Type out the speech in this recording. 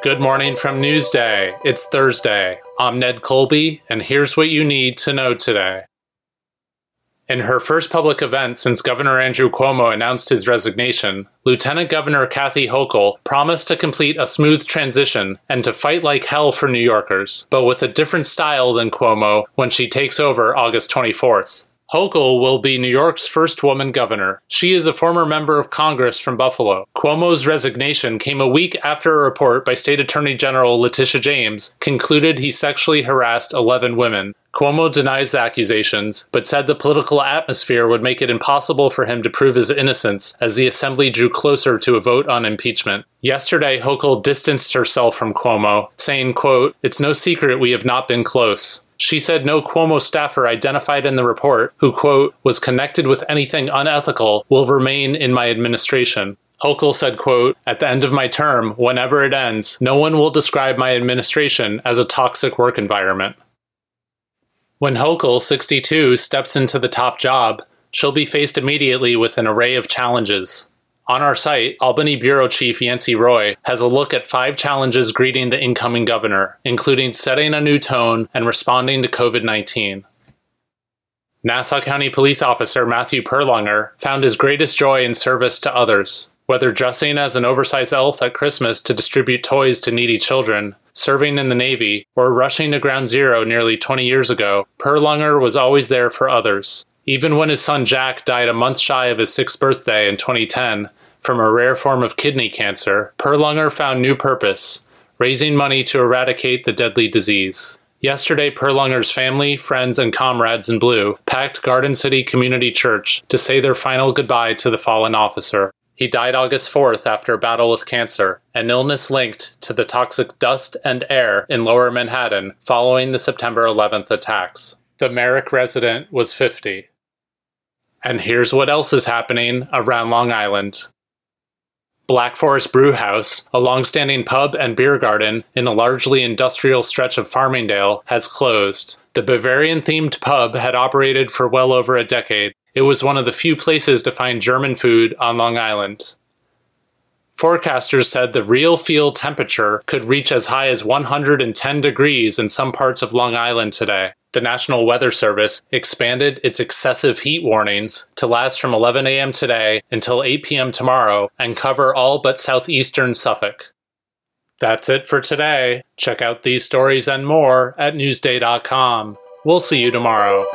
Good morning from Newsday. It's Thursday. I'm Ned Colby, and here's what you need to know today. In her first public event since Governor Andrew Cuomo announced his resignation, Lieutenant Governor Kathy Hochul promised to complete a smooth transition and to fight like hell for New Yorkers, but with a different style than Cuomo when she takes over August 24th. Hochul will be New York's first woman governor. She is a former member of Congress from Buffalo. Cuomo's resignation came a week after a report by State Attorney General Letitia James concluded he sexually harassed 11 women. Cuomo denies the accusations, but said the political atmosphere would make it impossible for him to prove his innocence as the assembly drew closer to a vote on impeachment. Yesterday, Hochul distanced herself from Cuomo, saying, quote, It's no secret we have not been close. She said no Cuomo staffer identified in the report who, quote, was connected with anything unethical will remain in my administration. Hochul said, quote, At the end of my term, whenever it ends, no one will describe my administration as a toxic work environment. When Hochul, 62, steps into the top job, she'll be faced immediately with an array of challenges. On our site, Albany Bureau Chief Yancey Roy has a look at five challenges greeting the incoming governor, including setting a new tone and responding to COVID 19. Nassau County Police Officer Matthew Perlonger found his greatest joy in service to others. Whether dressing as an oversized elf at Christmas to distribute toys to needy children, serving in the Navy, or rushing to Ground Zero nearly 20 years ago, Perlonger was always there for others. Even when his son Jack died a month shy of his sixth birthday in 2010, from a rare form of kidney cancer, Perlonger found new purpose, raising money to eradicate the deadly disease. Yesterday, Perlonger's family, friends, and comrades in blue packed Garden City Community Church to say their final goodbye to the fallen officer. He died August 4th after a battle with cancer, an illness linked to the toxic dust and air in lower Manhattan following the September 11th attacks. The Merrick resident was 50. And here's what else is happening around Long Island. Black Forest Brew Haus, a long-standing pub and beer garden in a largely industrial stretch of Farmingdale, has closed. The Bavarian-themed pub had operated for well over a decade. It was one of the few places to find German food on Long Island. Forecasters said the real feel temperature could reach as high as 110 degrees in some parts of Long Island today the National Weather Service expanded its excessive heat warnings to last from 11 a.m. today until 8 p.m. tomorrow and cover all but southeastern Suffolk. That's it for today. Check out these stories and more at Newsday.com. We'll see you tomorrow.